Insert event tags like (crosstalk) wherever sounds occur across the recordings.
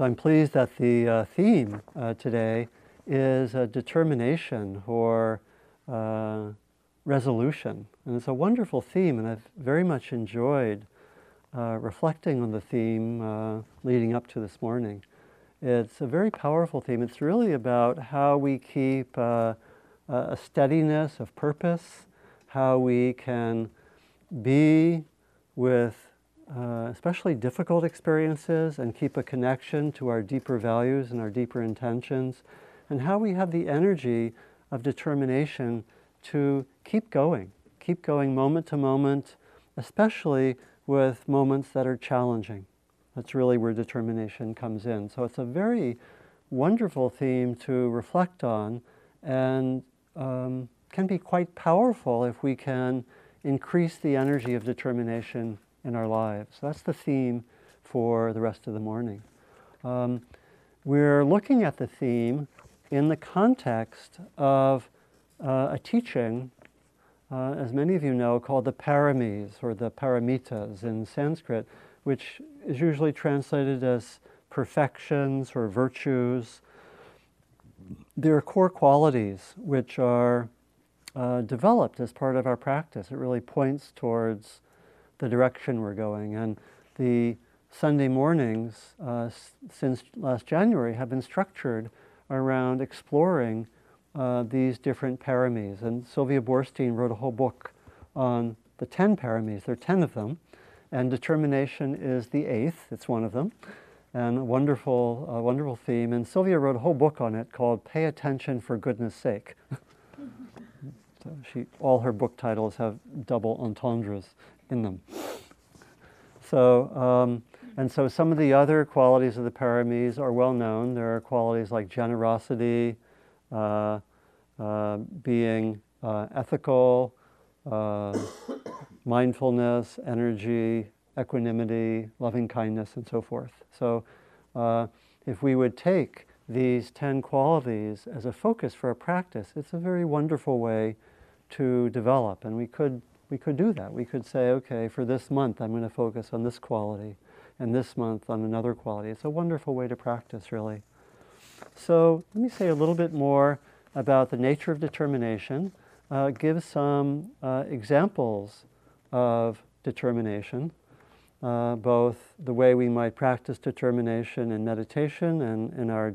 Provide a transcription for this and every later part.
So I'm pleased that the uh, theme uh, today is determination or uh, resolution. And it's a wonderful theme, and I've very much enjoyed uh, reflecting on the theme uh, leading up to this morning. It's a very powerful theme. It's really about how we keep uh, a steadiness of purpose, how we can be with uh, especially difficult experiences and keep a connection to our deeper values and our deeper intentions, and how we have the energy of determination to keep going, keep going moment to moment, especially with moments that are challenging. That's really where determination comes in. So it's a very wonderful theme to reflect on and um, can be quite powerful if we can increase the energy of determination in our lives. That's the theme for the rest of the morning. Um, we're looking at the theme in the context of uh, a teaching, uh, as many of you know, called the paramis or the paramitas in Sanskrit, which is usually translated as perfections or virtues. There are core qualities which are uh, developed as part of our practice. It really points towards the direction we're going. And the Sunday mornings uh, since last January have been structured around exploring uh, these different paramis. And Sylvia Boorstein wrote a whole book on the 10 paramis. There are 10 of them. And determination is the eighth, it's one of them. And a wonderful, uh, wonderful theme. And Sylvia wrote a whole book on it called Pay Attention for Goodness Sake. (laughs) so she, all her book titles have double entendres in them. So, um, and so some of the other qualities of the paramis are well known. There are qualities like generosity, uh, uh, being uh, ethical, uh, mindfulness, energy, equanimity, loving kindness, and so forth. So, uh, if we would take these 10 qualities as a focus for a practice, it's a very wonderful way to develop. And we could we could do that. We could say, okay, for this month I'm going to focus on this quality, and this month on another quality. It's a wonderful way to practice, really. So let me say a little bit more about the nature of determination, uh, give some uh, examples of determination, uh, both the way we might practice determination in meditation and in our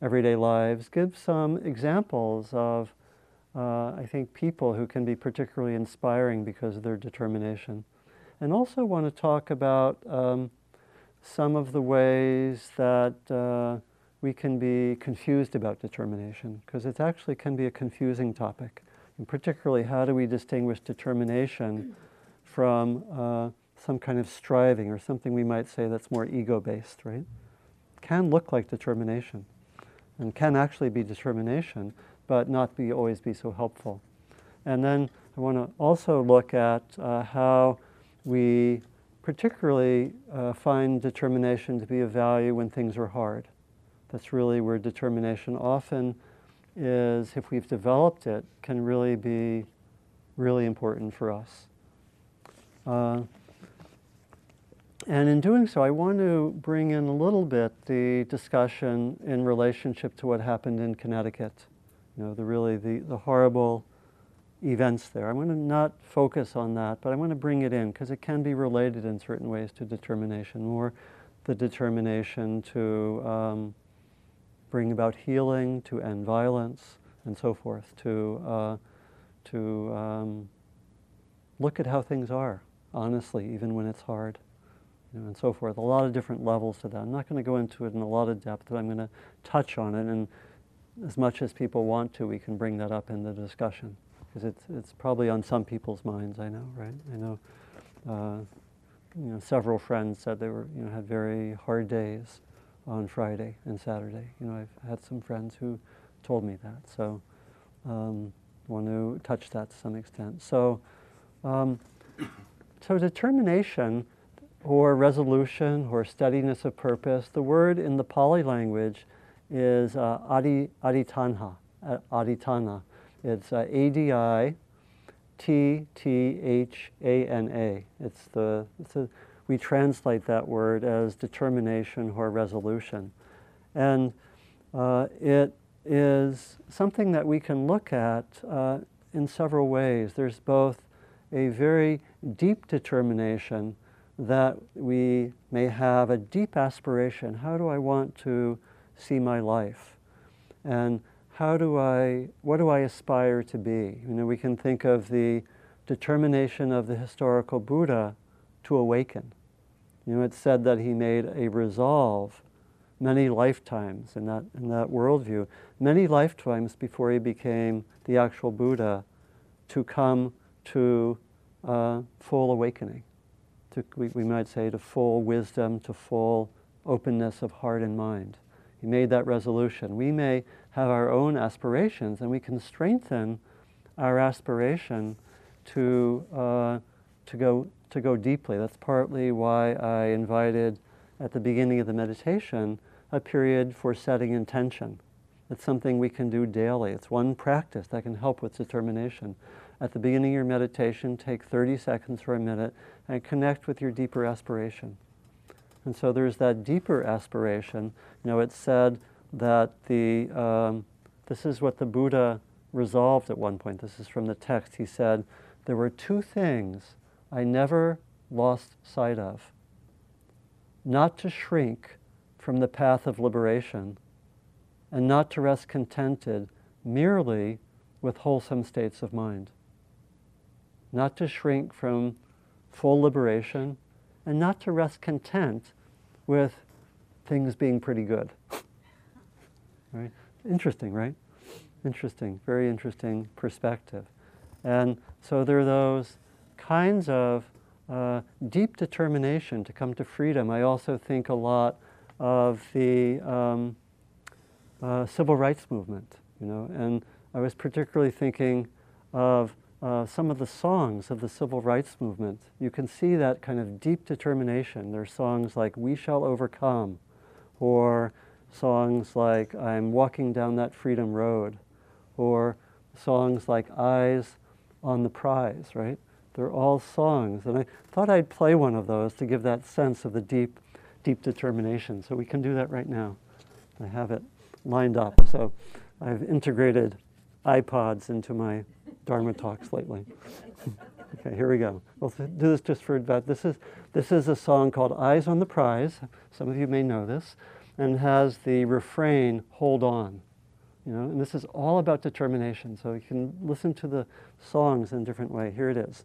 everyday lives, give some examples of uh, I think, people who can be particularly inspiring because of their determination. And also want to talk about um, some of the ways that uh, we can be confused about determination, because it actually can be a confusing topic. And particularly, how do we distinguish determination from uh, some kind of striving or something we might say that's more ego based, right? Can look like determination and can actually be determination, but not be always be so helpful. And then I want to also look at uh, how we particularly uh, find determination to be of value when things are hard. That's really where determination often is, if we've developed it, can really be really important for us. Uh, and in doing so, I want to bring in a little bit the discussion in relationship to what happened in Connecticut you know, the really the, the horrible events there. I'm going to not focus on that, but I'm going to bring it in because it can be related in certain ways to determination, more the determination to um, bring about healing, to end violence, and so forth, to, uh, to um, look at how things are, honestly, even when it's hard. You know, and so forth. A lot of different levels to that. I'm not going to go into it in a lot of depth, but I'm going to touch on it and as much as people want to, we can bring that up in the discussion because it's it's probably on some people's minds. I know, right? I know. Uh, you know, several friends said they were, you know, had very hard days on Friday and Saturday. You know, I've had some friends who told me that. So, um, want to touch that to some extent. So, um, so determination or resolution or steadiness of purpose, the word in the Pali language is uh, adi, aditanha, uh, aditana. It's uh, A-D-I-T-T-H-A-N-A. It's the, it's a, we translate that word as determination or resolution. And uh, it is something that we can look at uh, in several ways. There's both a very deep determination that we may have a deep aspiration. How do I want to see my life? And how do I, what do I aspire to be? You know, we can think of the determination of the historical Buddha to awaken. You know, it's said that he made a resolve many lifetimes in that, in that worldview, many lifetimes before he became the actual Buddha to come to uh, full awakening to, we, we might say, to full wisdom, to full openness of heart and mind. He made that resolution. We may have our own aspirations, and we can strengthen our aspiration to, uh, to, go, to go deeply. That's partly why I invited at the beginning of the meditation a period for setting intention. It's something we can do daily. It's one practice that can help with determination. At the beginning of your meditation, take 30 seconds or a minute and connect with your deeper aspiration. And so there's that deeper aspiration. You know, it's said that the, um, this is what the Buddha resolved at one point. This is from the text. He said, There were two things I never lost sight of not to shrink from the path of liberation, and not to rest contented merely with wholesome states of mind. Not to shrink from full liberation, and not to rest content with things being pretty good. right? Interesting, right? Interesting, very interesting perspective. And so there are those kinds of uh, deep determination to come to freedom. I also think a lot of the um, uh, civil rights movement, you know, and I was particularly thinking of uh, some of the songs of the civil rights movement, you can see that kind of deep determination. There are songs like We Shall Overcome, or songs like I'm Walking Down That Freedom Road, or songs like Eyes on the Prize, right? They're all songs. And I thought I'd play one of those to give that sense of the deep, deep determination. So we can do that right now. I have it lined up. So I've integrated iPods into my Dharma talks lately. (laughs) okay, here we go. We'll do this just for about. This is this is a song called "Eyes on the Prize." Some of you may know this, and has the refrain "Hold on." You know, and this is all about determination. So you can listen to the songs in a different way. Here it is.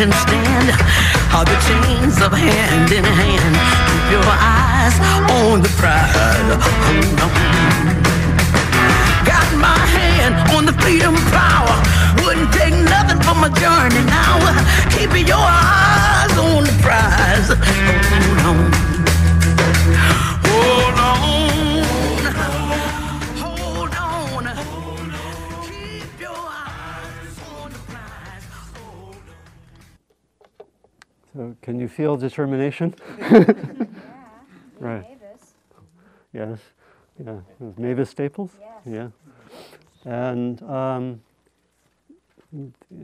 can stand are the chains of hand in hand. Keep your eyes on the prize. Got my hand on the freedom power. Wouldn't take nothing from my journey now. Keep your eyes on the prize. Hold on. So, can you feel determination? (laughs) (laughs) yeah, Right. Mavis. yes. Yeah. Mavis Staples? Yes. Yeah. And um,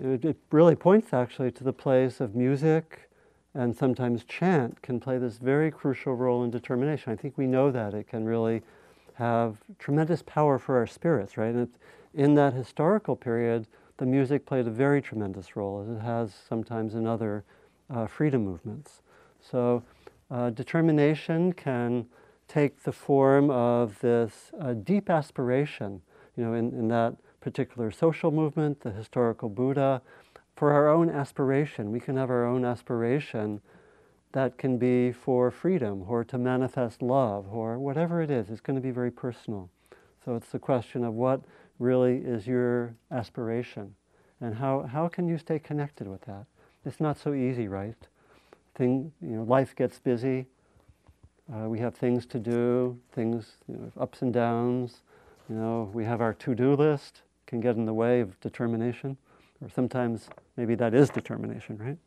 it, it really points actually to the place of music and sometimes chant can play this very crucial role in determination. I think we know that it can really have tremendous power for our spirits, right? And in that historical period, the music played a very tremendous role, as it has sometimes in other uh, freedom movements. So, uh, determination can take the form of this uh, deep aspiration, you know, in, in that particular social movement, the historical Buddha, for our own aspiration. We can have our own aspiration that can be for freedom or to manifest love or whatever it is. It's going to be very personal. So it's the question of what really is your aspiration and how, how can you stay connected with that? It's not so easy, right? Thing, you know, life gets busy. Uh, we have things to do, things, you know, ups and downs. You know, we have our to-do list, can get in the way of determination, or sometimes maybe that is determination, right?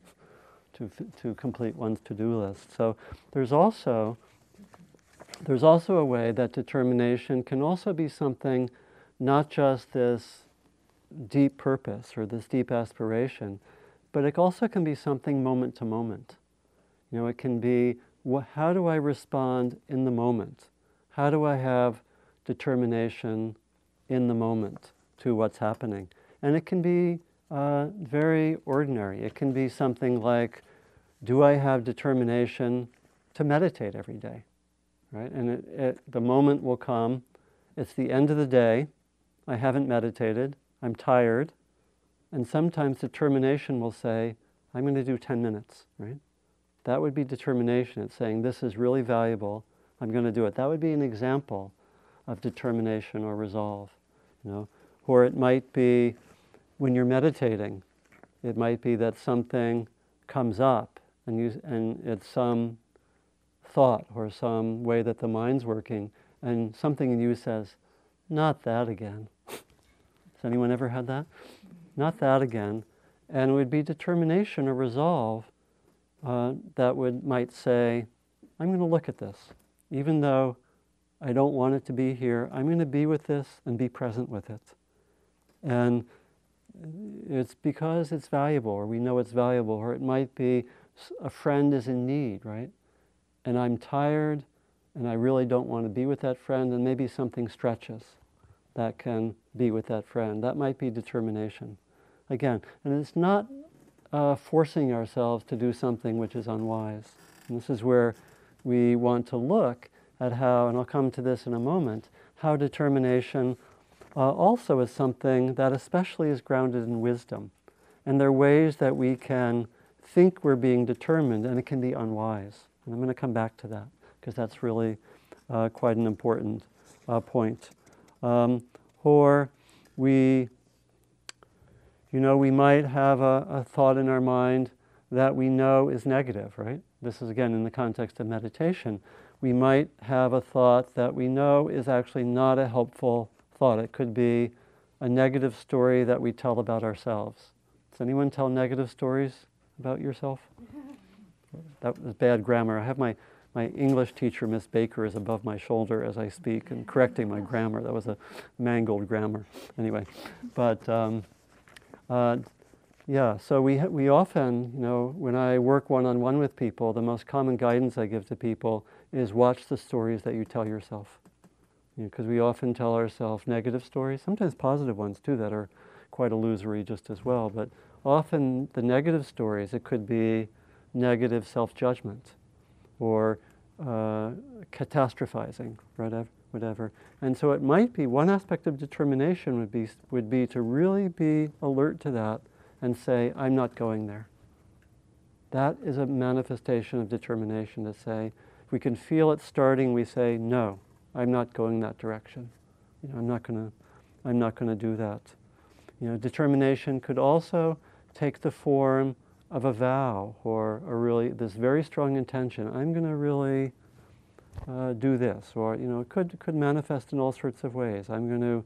To, to complete one's to-do list. So there's also there's also a way that determination can also be something, not just this deep purpose or this deep aspiration, but it also can be something moment to moment. You know, it can be wh- how do I respond in the moment? How do I have determination in the moment to what's happening? And it can be uh, very ordinary. It can be something like, do I have determination to meditate every day? Right? And it, it, the moment will come, it's the end of the day, I haven't meditated, I'm tired, and sometimes determination will say, I'm going to do 10 minutes, right? That would be determination. It's saying, this is really valuable, I'm going to do it. That would be an example of determination or resolve, you know? Or it might be when you're meditating, it might be that something comes up and, you, and it's some thought or some way that the mind's working, and something in you says, Not that again. (laughs) Has anyone ever had that? Not that again. And it would be determination or resolve uh, that would might say, I'm going to look at this. Even though I don't want it to be here, I'm going to be with this and be present with it. And it's because it's valuable, or we know it's valuable, or it might be a friend is in need, right? And I'm tired, and I really don't want to be with that friend, and maybe something stretches that can be with that friend. That might be determination. Again, and it's not uh, forcing ourselves to do something which is unwise. And this is where we want to look at how, and I'll come to this in a moment, how determination uh, also is something that especially is grounded in wisdom. And there are ways that we can think we're being determined, and it can be unwise. And I'm going to come back to that because that's really uh, quite an important uh, point. Um, or we, you know, we might have a, a thought in our mind that we know is negative, right? This is again in the context of meditation. We might have a thought that we know is actually not a helpful thought. It could be a negative story that we tell about ourselves. Does anyone tell negative stories about yourself? (laughs) that was bad grammar. I have my, my English teacher, Miss Baker, is above my shoulder as I speak and correcting my (laughs) grammar. That was a mangled grammar. Anyway, but um, uh, yeah, so we, we often, you know, when I work one on one with people, the most common guidance I give to people is watch the stories that you tell yourself. Because you know, we often tell ourselves negative stories, sometimes positive ones too, that are quite illusory just as well. But often the negative stories, it could be negative self judgment or uh, catastrophizing, whatever, whatever. And so it might be one aspect of determination would be, would be to really be alert to that and say, I'm not going there. That is a manifestation of determination to say, if we can feel it starting, we say, no, I'm not going that direction. You know, I'm not to I'm not to do that. You know, determination could also take the form of a vow or a really this very strong intention. I'm to really uh, do this, or you know, it could could manifest in all sorts of ways. I'm going to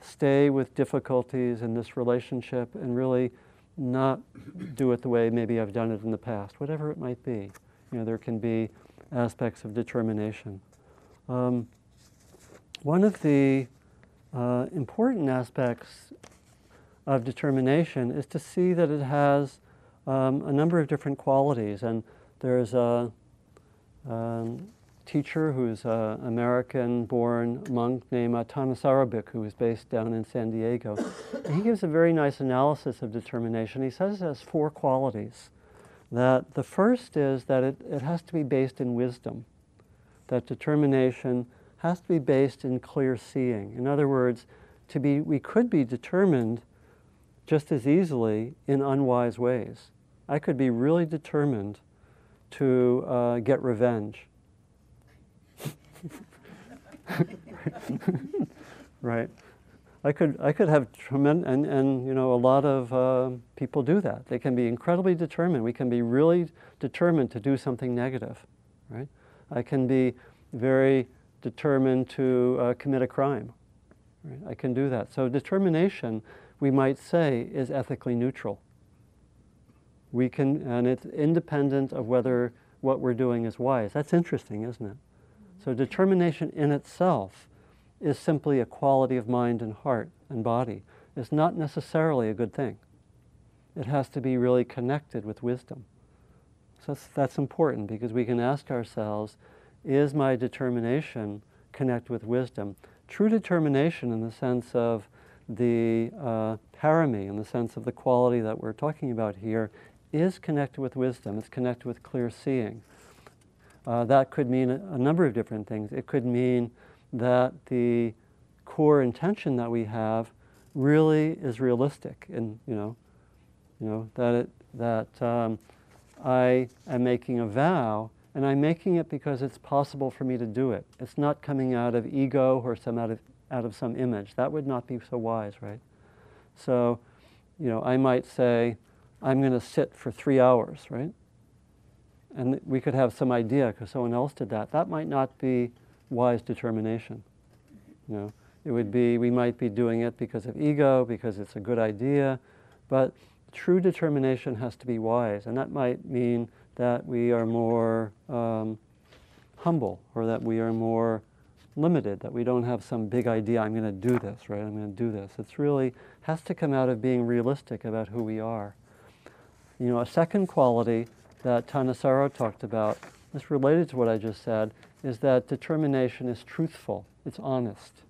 stay with difficulties in this relationship and really not do it the way maybe I've done it in the past, whatever it might be. You know, there can be aspects of determination. Um, one of the uh, important aspects of determination is to see that it has um, a number of different qualities. And there's a um, teacher who's an American-born monk named Thanissaro Bhikkhu, who is based down in San Diego. And he gives a very nice analysis of determination. He says it has four qualities. That the first is that it, it has to be based in wisdom. That determination has to be based in clear seeing. In other words, to be, we could be determined just as easily in unwise ways. I could be really determined to uh, get revenge. (laughs) right. I could, I could have tremendous, and, and you know, a lot of uh, people do that. They can be incredibly determined. We can be really determined to do something negative, right? I can be very determined to uh, commit a crime. Right? I can do that. So determination, we might say, is ethically neutral. We can, and it's independent of whether what we're doing is wise. That's interesting, isn't it? So determination in itself is simply a quality of mind and heart and body. It's not necessarily a good thing. It has to be really connected with wisdom. So that's, that's important because we can ask ourselves, is my determination connect with wisdom? True determination in the sense of the uh, parami, in the sense of the quality that we're talking about here, is connected with wisdom. It's connected with clear seeing. Uh, that could mean a, number of different things. It could mean that the core intention that we have really is realistic, and you know, you know that it, that um, I am making a vow, and I'm making it because it's possible for me to do it. It's not coming out of ego or some out of out of some image. That would not be so wise, right? So, you know, I might say, I'm going to sit for three hours, right? And we could have some idea because someone else did that. That might not be wise determination. You know, it would be, we might be doing it because of ego, because it's a good idea, but true determination has to be wise. And that might mean that we are more um, humble or that we are more limited, that we don't have some big idea, I'm going to do this, right? I'm going to do this. It's really has to come out of being realistic about who we are. You know, a second quality that Thanissaro talked about, this related to what I just said, is that determination is truthful, it's honest.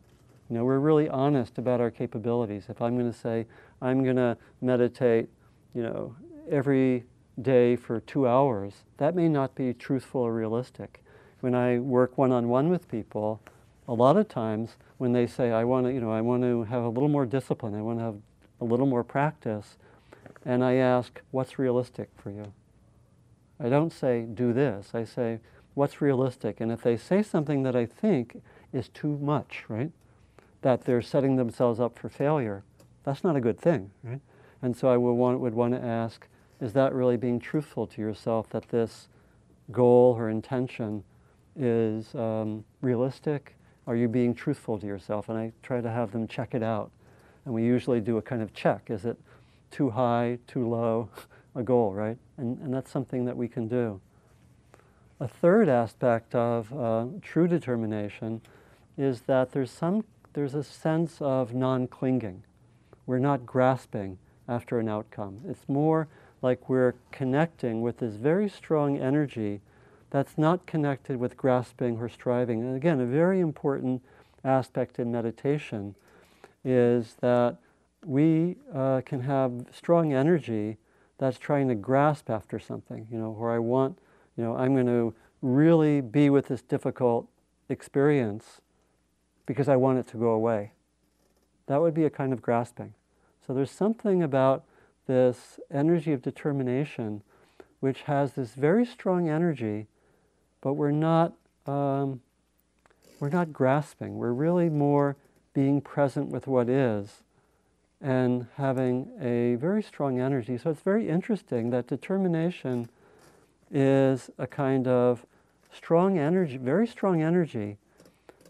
You know, we're really honest about our capabilities. If I'm going to say, I'm going to meditate, you know, every day for two hours, that may not be truthful or realistic. When I work one-on-one with people, a lot of times when they say, I want to, you know, I want to have a little more discipline, I want to have a little more practice, and I ask, what's realistic for you? I don't say, do this. I say, what's realistic? And if they say something that I think is too much, right, that they're setting themselves up for failure, that's not a good thing, right? And so I would want, would want to ask, is that really being truthful to yourself that this goal or intention is um, realistic? Are you being truthful to yourself? And I try to have them check it out. And we usually do a kind of check. Is it too high, too low, (laughs) a goal, right? And, and that's something that we can do. A third aspect of uh, true determination is that there's some there's a sense of non-clinging. We're not grasping after an outcome. It's more like we're connecting with this very strong energy that's not connected with grasping or striving. And again, a very important aspect in meditation is that we uh, can have strong energy that's trying to grasp after something, you know, where I want, you know, I'm going to really be with this difficult experience because I want it to go away. That would be a kind of grasping. So there's something about this energy of determination which has this very strong energy, but we're not, um, we're not grasping. We're really more being present with what is and having a very strong energy. So it's very interesting that determination is a kind of strong energy, very strong energy,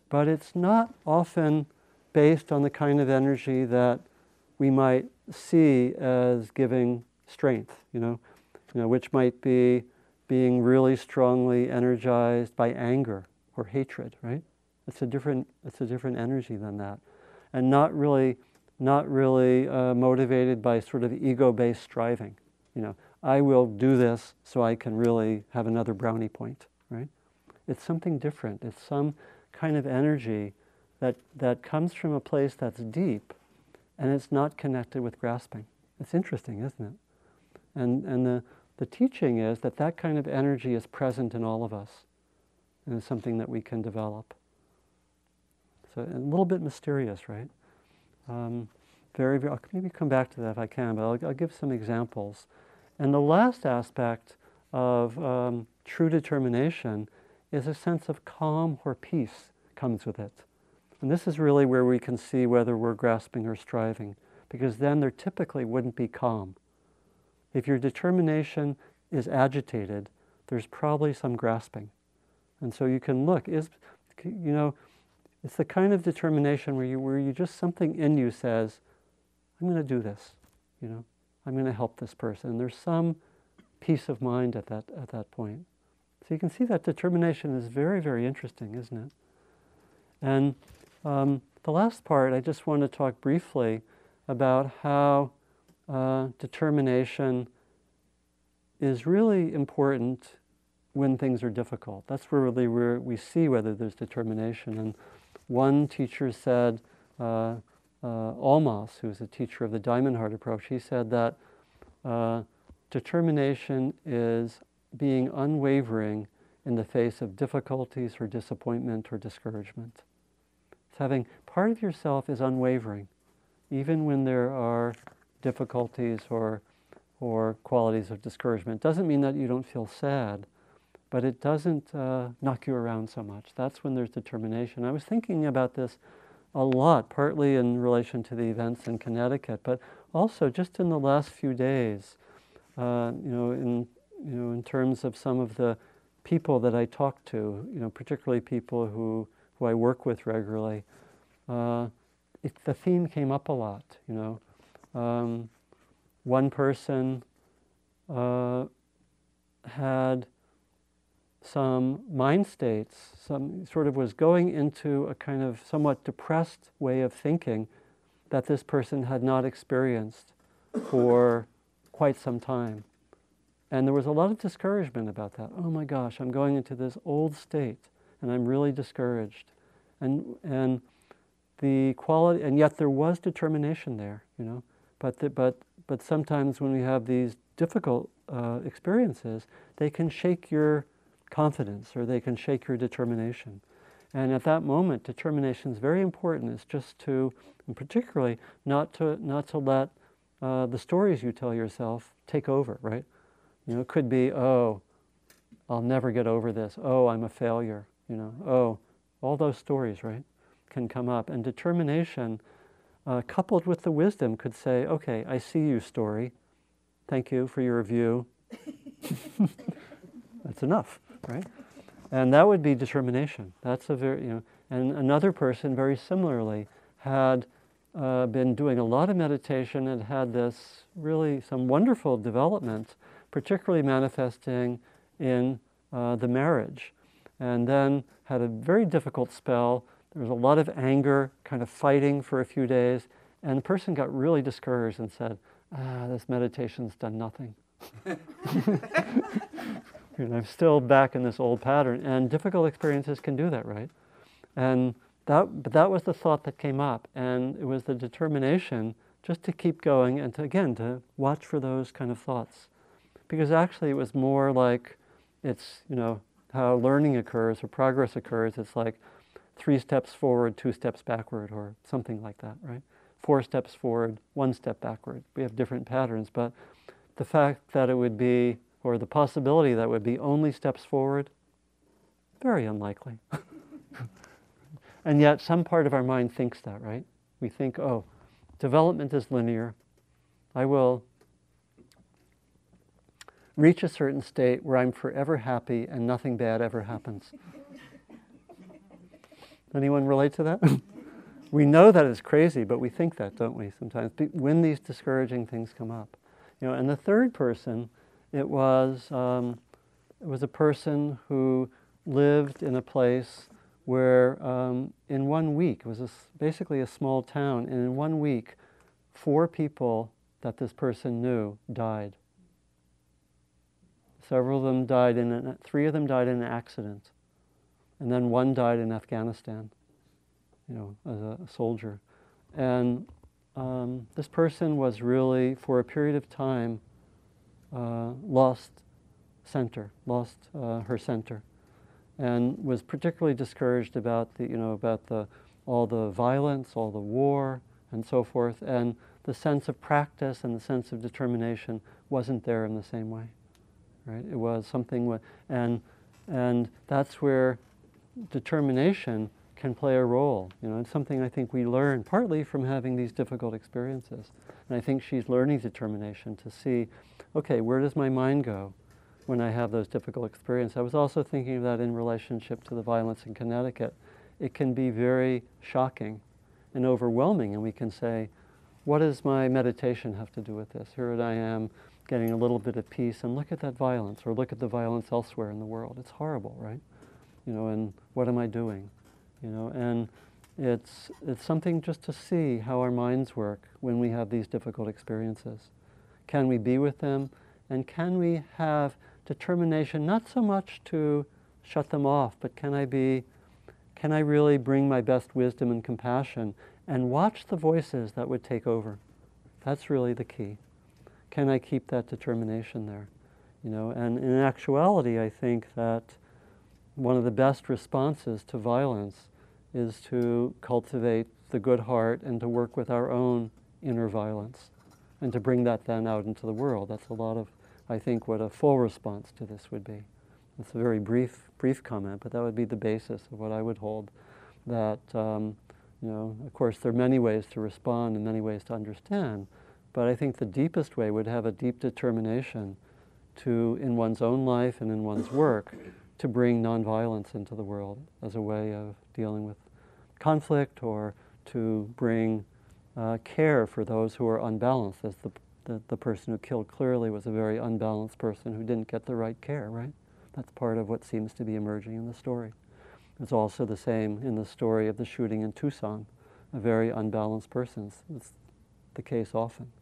but it's not often based on the kind of energy that we might see as giving strength, you know, you know, which might be being really strongly energized by anger or hatred, right? It's a different, it's a different energy than that, and not really, not really uh, motivated by sort of ego-based striving. You know, I will do this so I can really have another brownie point, right? It's something different. It's some kind of energy that, that comes from a place that's deep and it's not connected with grasping. It's interesting, isn't it? And, and the, the teaching is that that kind of energy is present in all of us and is something that we can develop. So a little bit mysterious, right? Um, very, very, I'll maybe come back to that if I can, but I'll, I'll give some examples. And the last aspect of um, true determination is a sense of calm or peace comes with it. And this is really where we can see whether we're grasping or striving, because then there typically wouldn't be calm. If your determination is agitated, there's probably some grasping. And so you can look, is, you know, it's the kind of determination where you, where you just something in you says, I'm going to do this, you know, I'm going to help this person. And there's some peace of mind at that, at that point. So you can see that determination is very, very interesting, isn't it? And um, the last part, I just want to talk briefly about how uh, determination is really important when things are difficult. That's really where we see whether there's determination. And one teacher said, uh, uh, Almaas, who's a teacher of the Diamond Heart approach, he said that uh, determination is being unwavering in the face of difficulties or disappointment or discouragement. It's having part of yourself is unwavering, even when there are difficulties or, or qualities of discouragement. Doesn't mean that you don't feel sad, but it doesn't uh, knock you around so much. That's when there's determination. I was thinking about this a lot, partly in relation to the events in Connecticut, but also just in the last few days. Uh, you know, in you know, in terms of some of the people that I talk to, you know, particularly people who, who I work with regularly, uh, it, the theme came up a lot, you know. Um, one person uh, had some mind states, some sort of was going into a kind of somewhat depressed way of thinking that this person had not experienced for quite some time. And there was a lot of discouragement about that. Oh my gosh, I'm going into this old state and I'm really discouraged. And, and the quality, and yet there was determination there, you know. But, the, but, but sometimes when we have these difficult uh, experiences, they can shake your confidence or they can shake your determination. And at that moment, determination is very important. It's just to, and particularly, not to, not to let uh, the stories you tell yourself take over, right? You know, it could be, oh, I'll never get over this. Oh, I'm a failure. You know, oh, all those stories, right, can come up. And determination, uh, coupled with the wisdom, could say, okay, I see you, story. Thank you for your review. (laughs) That's enough, right? And that would be determination. That's a very, you know, and another person very similarly had uh, been doing a lot of meditation and had this really some wonderful development particularly manifesting in uh, the marriage. And then had a very difficult spell. There was a lot of anger, kind of fighting for a few days. And the person got really discouraged and said, ah, this meditation's done nothing. (laughs) (laughs) and I'm still back in this old pattern. And difficult experiences can do that, right? And that, but that was the thought that came up. And it was the determination just to keep going and to, again, to watch for those kind of thoughts because actually it was more like it's, you know, how learning occurs or progress occurs. It's like three steps forward, two steps backward, or something like that, right? Four steps forward, one step backward. We have different patterns, but the fact that it would be, or the possibility that would be only steps forward, very unlikely. (laughs) and yet, some part of our mind thinks that, right? We think, oh, development is linear. I will reach a certain state where I'm forever happy and nothing bad ever happens. (laughs) Anyone relate to that? (laughs) we know that is crazy, but we think that, don't we, sometimes, when these discouraging things come up. You know, and the third person, it was, um, it was a person who lived in a place where um, in one week, it was a, basically a small town, and in one week, four people that this person knew died. Several of them died in, an, three of them died in an accident, and then one died in Afghanistan, you know, as a, a soldier. And um, this person was really, for a period of time, uh, lost center, lost uh, her center and was particularly discouraged about the, you know, about the, all the violence, all the war, and so forth, and the sense of practice and the sense of determination wasn't there in the same way, right? It was something, and and that's where determination can play a role. You know, it's something I think we learn partly from having these difficult experiences, and I think she's learning determination to see, okay, where does my mind go? when I have those difficult experiences. I was also thinking of that in relationship to the violence in Connecticut. It can be very shocking and overwhelming, and we can say, what does my meditation have to do with this? Here I am getting a little bit of peace, and look at that violence, or look at the violence elsewhere in the world. It's horrible, right? You know, and what am I doing? You know, and it's, it's something just to see how our minds work when we have these difficult experiences. Can we be with them? And can we have determination not so much to shut them off, but can I be, can I really bring my best wisdom and compassion and watch the voices that would take over? That's really the key. Can I keep that determination there? You know, and in actuality, I think that one of the best responses to violence is to cultivate the good heart and to work with our own inner violence and to bring that then out into the world. That's a lot of I think, what a full response to this would be. It's a very brief, brief comment, but that would be the basis of what I would hold. That, um, you know, of course, there are many ways to respond and many ways to understand, but I think the deepest way would have a deep determination to, in one's own life and in one's work, to bring nonviolence into the world as a way of dealing with conflict or to bring uh, care for those who are unbalanced, as the the, the person who killed clearly was a very unbalanced person who didn't get the right care, right? That's part of what seems to be emerging in the story. It's also the same in the story of the shooting in Tucson. A very unbalanced person. It's the case often,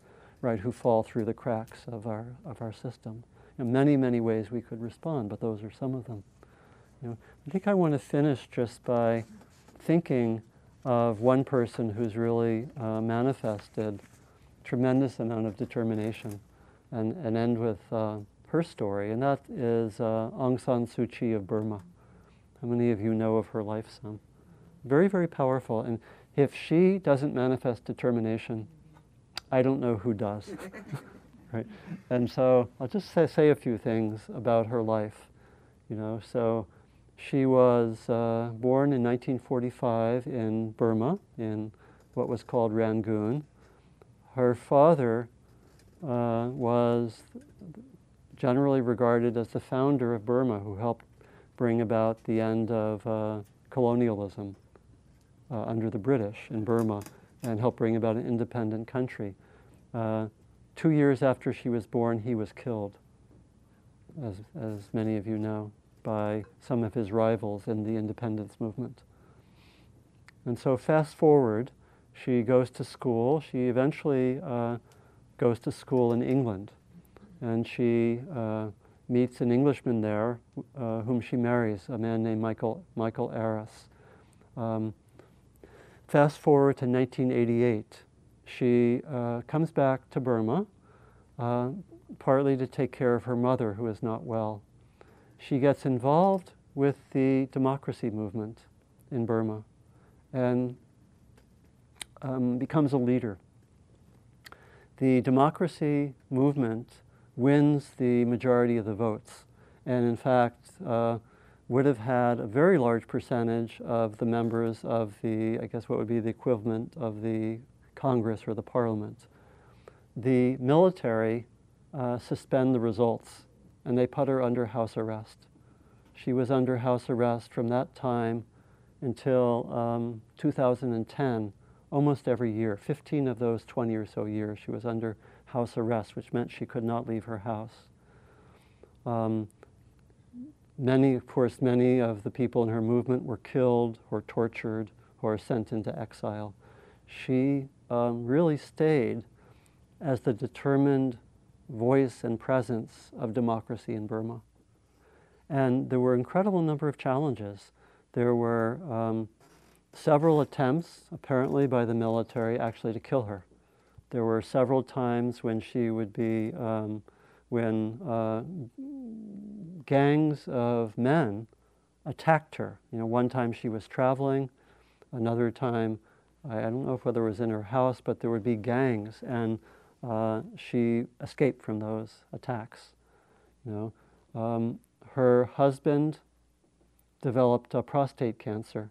right? Who fall through the cracks of our, of our system. In many, many ways we could respond, but those are some of them. You know, I think I want to finish just by thinking of one person who's really uh, manifested tremendous amount of determination and, and end with uh, her story, and that is uh, Aung San Suu Kyi of Burma. How many of you know of her life some? Very, very powerful. And if she doesn't manifest determination, I don't know who does. (laughs) right? And so I'll just say, say, a few things about her life. You know, so she was uh, born in 1945 in Burma, in what was called Rangoon, her father uh, was generally regarded as the founder of Burma, who helped bring about the end of uh, colonialism uh, under the British in Burma and helped bring about an independent country. Two years after she was born, he was killed, as, as many of you know, by some of his rivals in the independence movement. And so, fast forward she goes to school. She eventually uh, goes to school in England. And she uh, meets an Englishman there uh, whom she marries, a man named Michael, Michael Aris. Um, fast forward to 1988. She uh, comes back to Burma, uh, partly to take care of her mother, who is not well. She gets involved with the democracy movement in Burma and um, becomes a leader. The democracy movement wins the majority of the votes, and in fact, uh, would have had a very large percentage of the members of the, I guess what would be the equivalent of the Congress or the Parliament. The military uh, suspend the results, and they put her under house arrest. She was under house arrest from that time until um, 2010, almost every year. 15 of those 20 or so years, she was under house arrest, which meant she could not leave her house. Um, many, of course, many of the people in her movement were killed or tortured or sent into exile. She um, really stayed as the determined voice and presence of democracy in Burma. And there were incredible number of challenges. There were um, several attempts, apparently by the military, actually to kill her. There were several times when she would be, um, when uh, gangs of men attacked her. You know, one time she was traveling, another time, I don't know if whether it was in her house, but there would be gangs, and uh, she escaped from those attacks. You know, um, her husband developed a prostate cancer,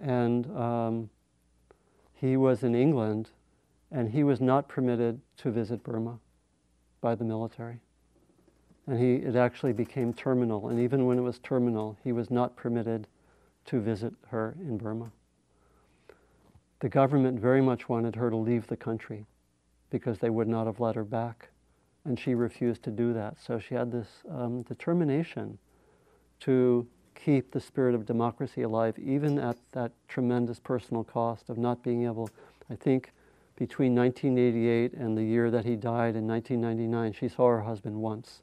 and um, he was in England, and he was not permitted to visit Burma by the military. And he, it actually became terminal, and even when it was terminal, he was not permitted to visit her in Burma. The government very much wanted her to leave the country because they would not have let her back. And she refused to do that. So she had this um, determination to keep the spirit of democracy alive, even at that tremendous personal cost of not being able, I think, between 1988 and the year that he died in 1999, she saw her husband once.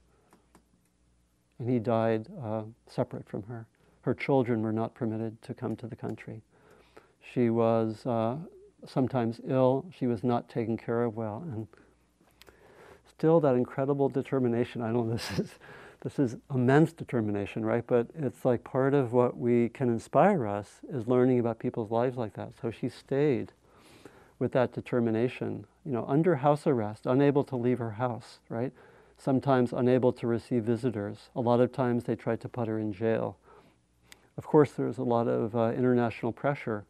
And he died uh, separate from her. Her children were not permitted to come to the country. She was uh, sometimes ill. She was not taken care of well. And still that incredible determination. I know (laughs) this is, this is immense determination, right? But it's like part of what we can inspire us is learning about people's lives like that. So she stayed with that determination, you know, under house arrest, unable to leave her house, right? Sometimes unable to receive visitors. A lot of times they tried to put her in jail. Of course, there was a lot of uh, international pressure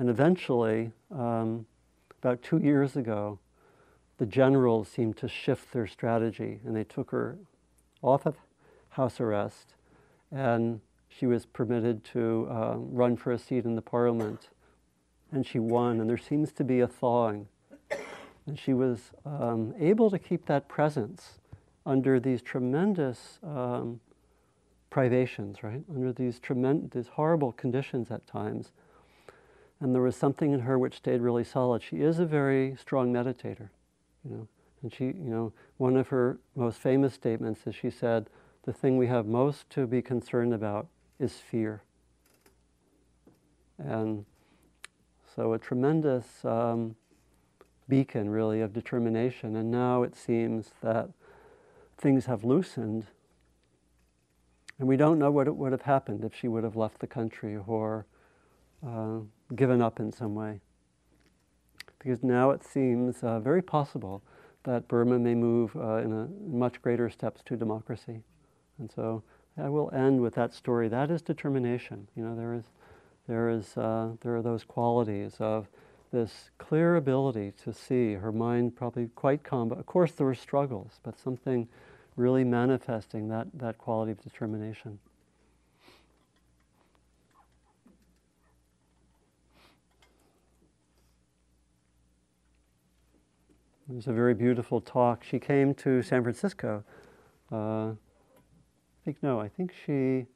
and eventually, um, about two years ago, the generals seemed to shift their strategy and they took her off of house arrest. And she was permitted to uh, run for a seat in the parliament. And she won and there seems to be a thawing. And she was um, able to keep that presence under these tremendous um, privations right? Under these tremendous horrible conditions at times and there was something in her which stayed really solid. She is a very strong meditator, you know. And she, you know, one of her most famous statements is she said, "The thing we have most to be concerned about is fear." And so, a tremendous um, beacon, really, of determination. And now it seems that things have loosened, and we don't know what would have happened if she would have left the country or. Uh, given up in some way. Because now it seems uh, very possible that Burma may move uh, in a much greater steps to democracy. And so I will end with that story. That is determination. You know, there is, there is, uh, there are those qualities of this clear ability to see her mind probably quite calm. But of course, there were struggles, but something really manifesting that, that quality of determination. It was a very beautiful talk. She came to San Francisco. Uh, I think no, I think she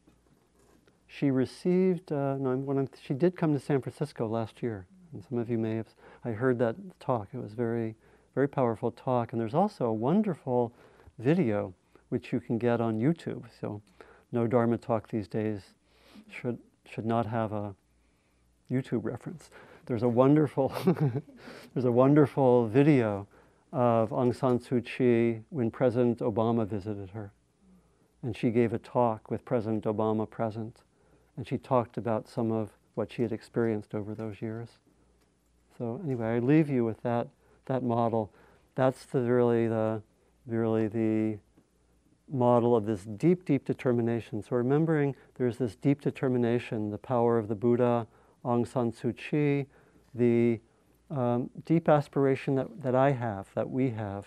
she received uh, no, when she did come to San Francisco last year. And some of you may have I heard that talk. It was very very powerful talk. And there's also a wonderful video which you can get on YouTube. So no Dharma talk these days should should not have a YouTube reference. There's a wonderful (laughs) there's a wonderful video of Aung San Suu Kyi when President Obama visited her. And she gave a talk with President Obama present. And she talked about some of what she had experienced over those years. So anyway, I leave you with that, that model. That's the, really, the, really the model of this deep, deep determination. So remembering there's this deep determination, the power of the Buddha, Aung San Suu Kyi, the um, deep aspiration that, that I have, that we have,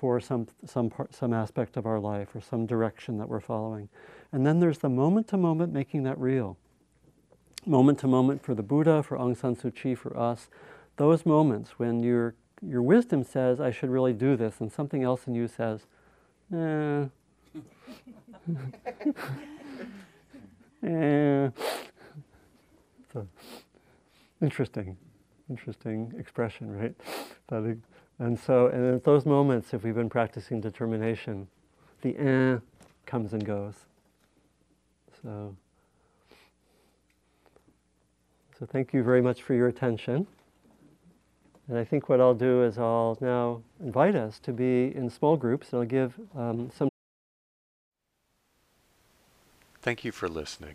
for some, some, part, some aspect of our life or some direction that we're following. And then there's the moment to moment making that real. Moment to moment for the Buddha, for Aung San Suu Kyi, for us. Those moments when your, your wisdom says, I should really do this, and something else in you says, eh. (laughs) eh. So, interesting, interesting expression, right? (laughs) And so, and at those moments, if we've been practicing determination, the eh comes and goes. So, so thank you very much for your attention. And I think what I'll do is I'll now invite us to be in small groups, and I'll give um, some. Thank you for listening.